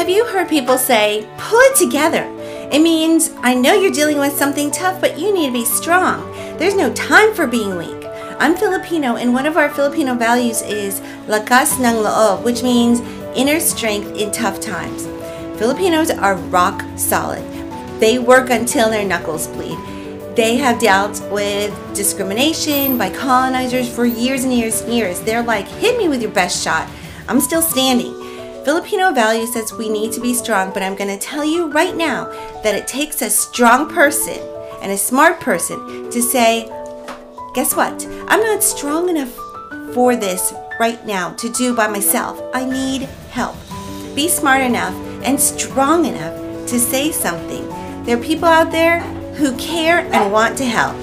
Have you heard people say, pull it together? It means, I know you're dealing with something tough, but you need to be strong. There's no time for being weak. I'm Filipino, and one of our Filipino values is lakas ng loob, which means inner strength in tough times. Filipinos are rock solid. They work until their knuckles bleed. They have dealt with discrimination by colonizers for years and years and years. They're like, hit me with your best shot. I'm still standing. Filipino value says we need to be strong, but I'm going to tell you right now that it takes a strong person and a smart person to say, guess what? I'm not strong enough for this right now to do by myself. I need help. Be smart enough and strong enough to say something. There are people out there who care and want to help.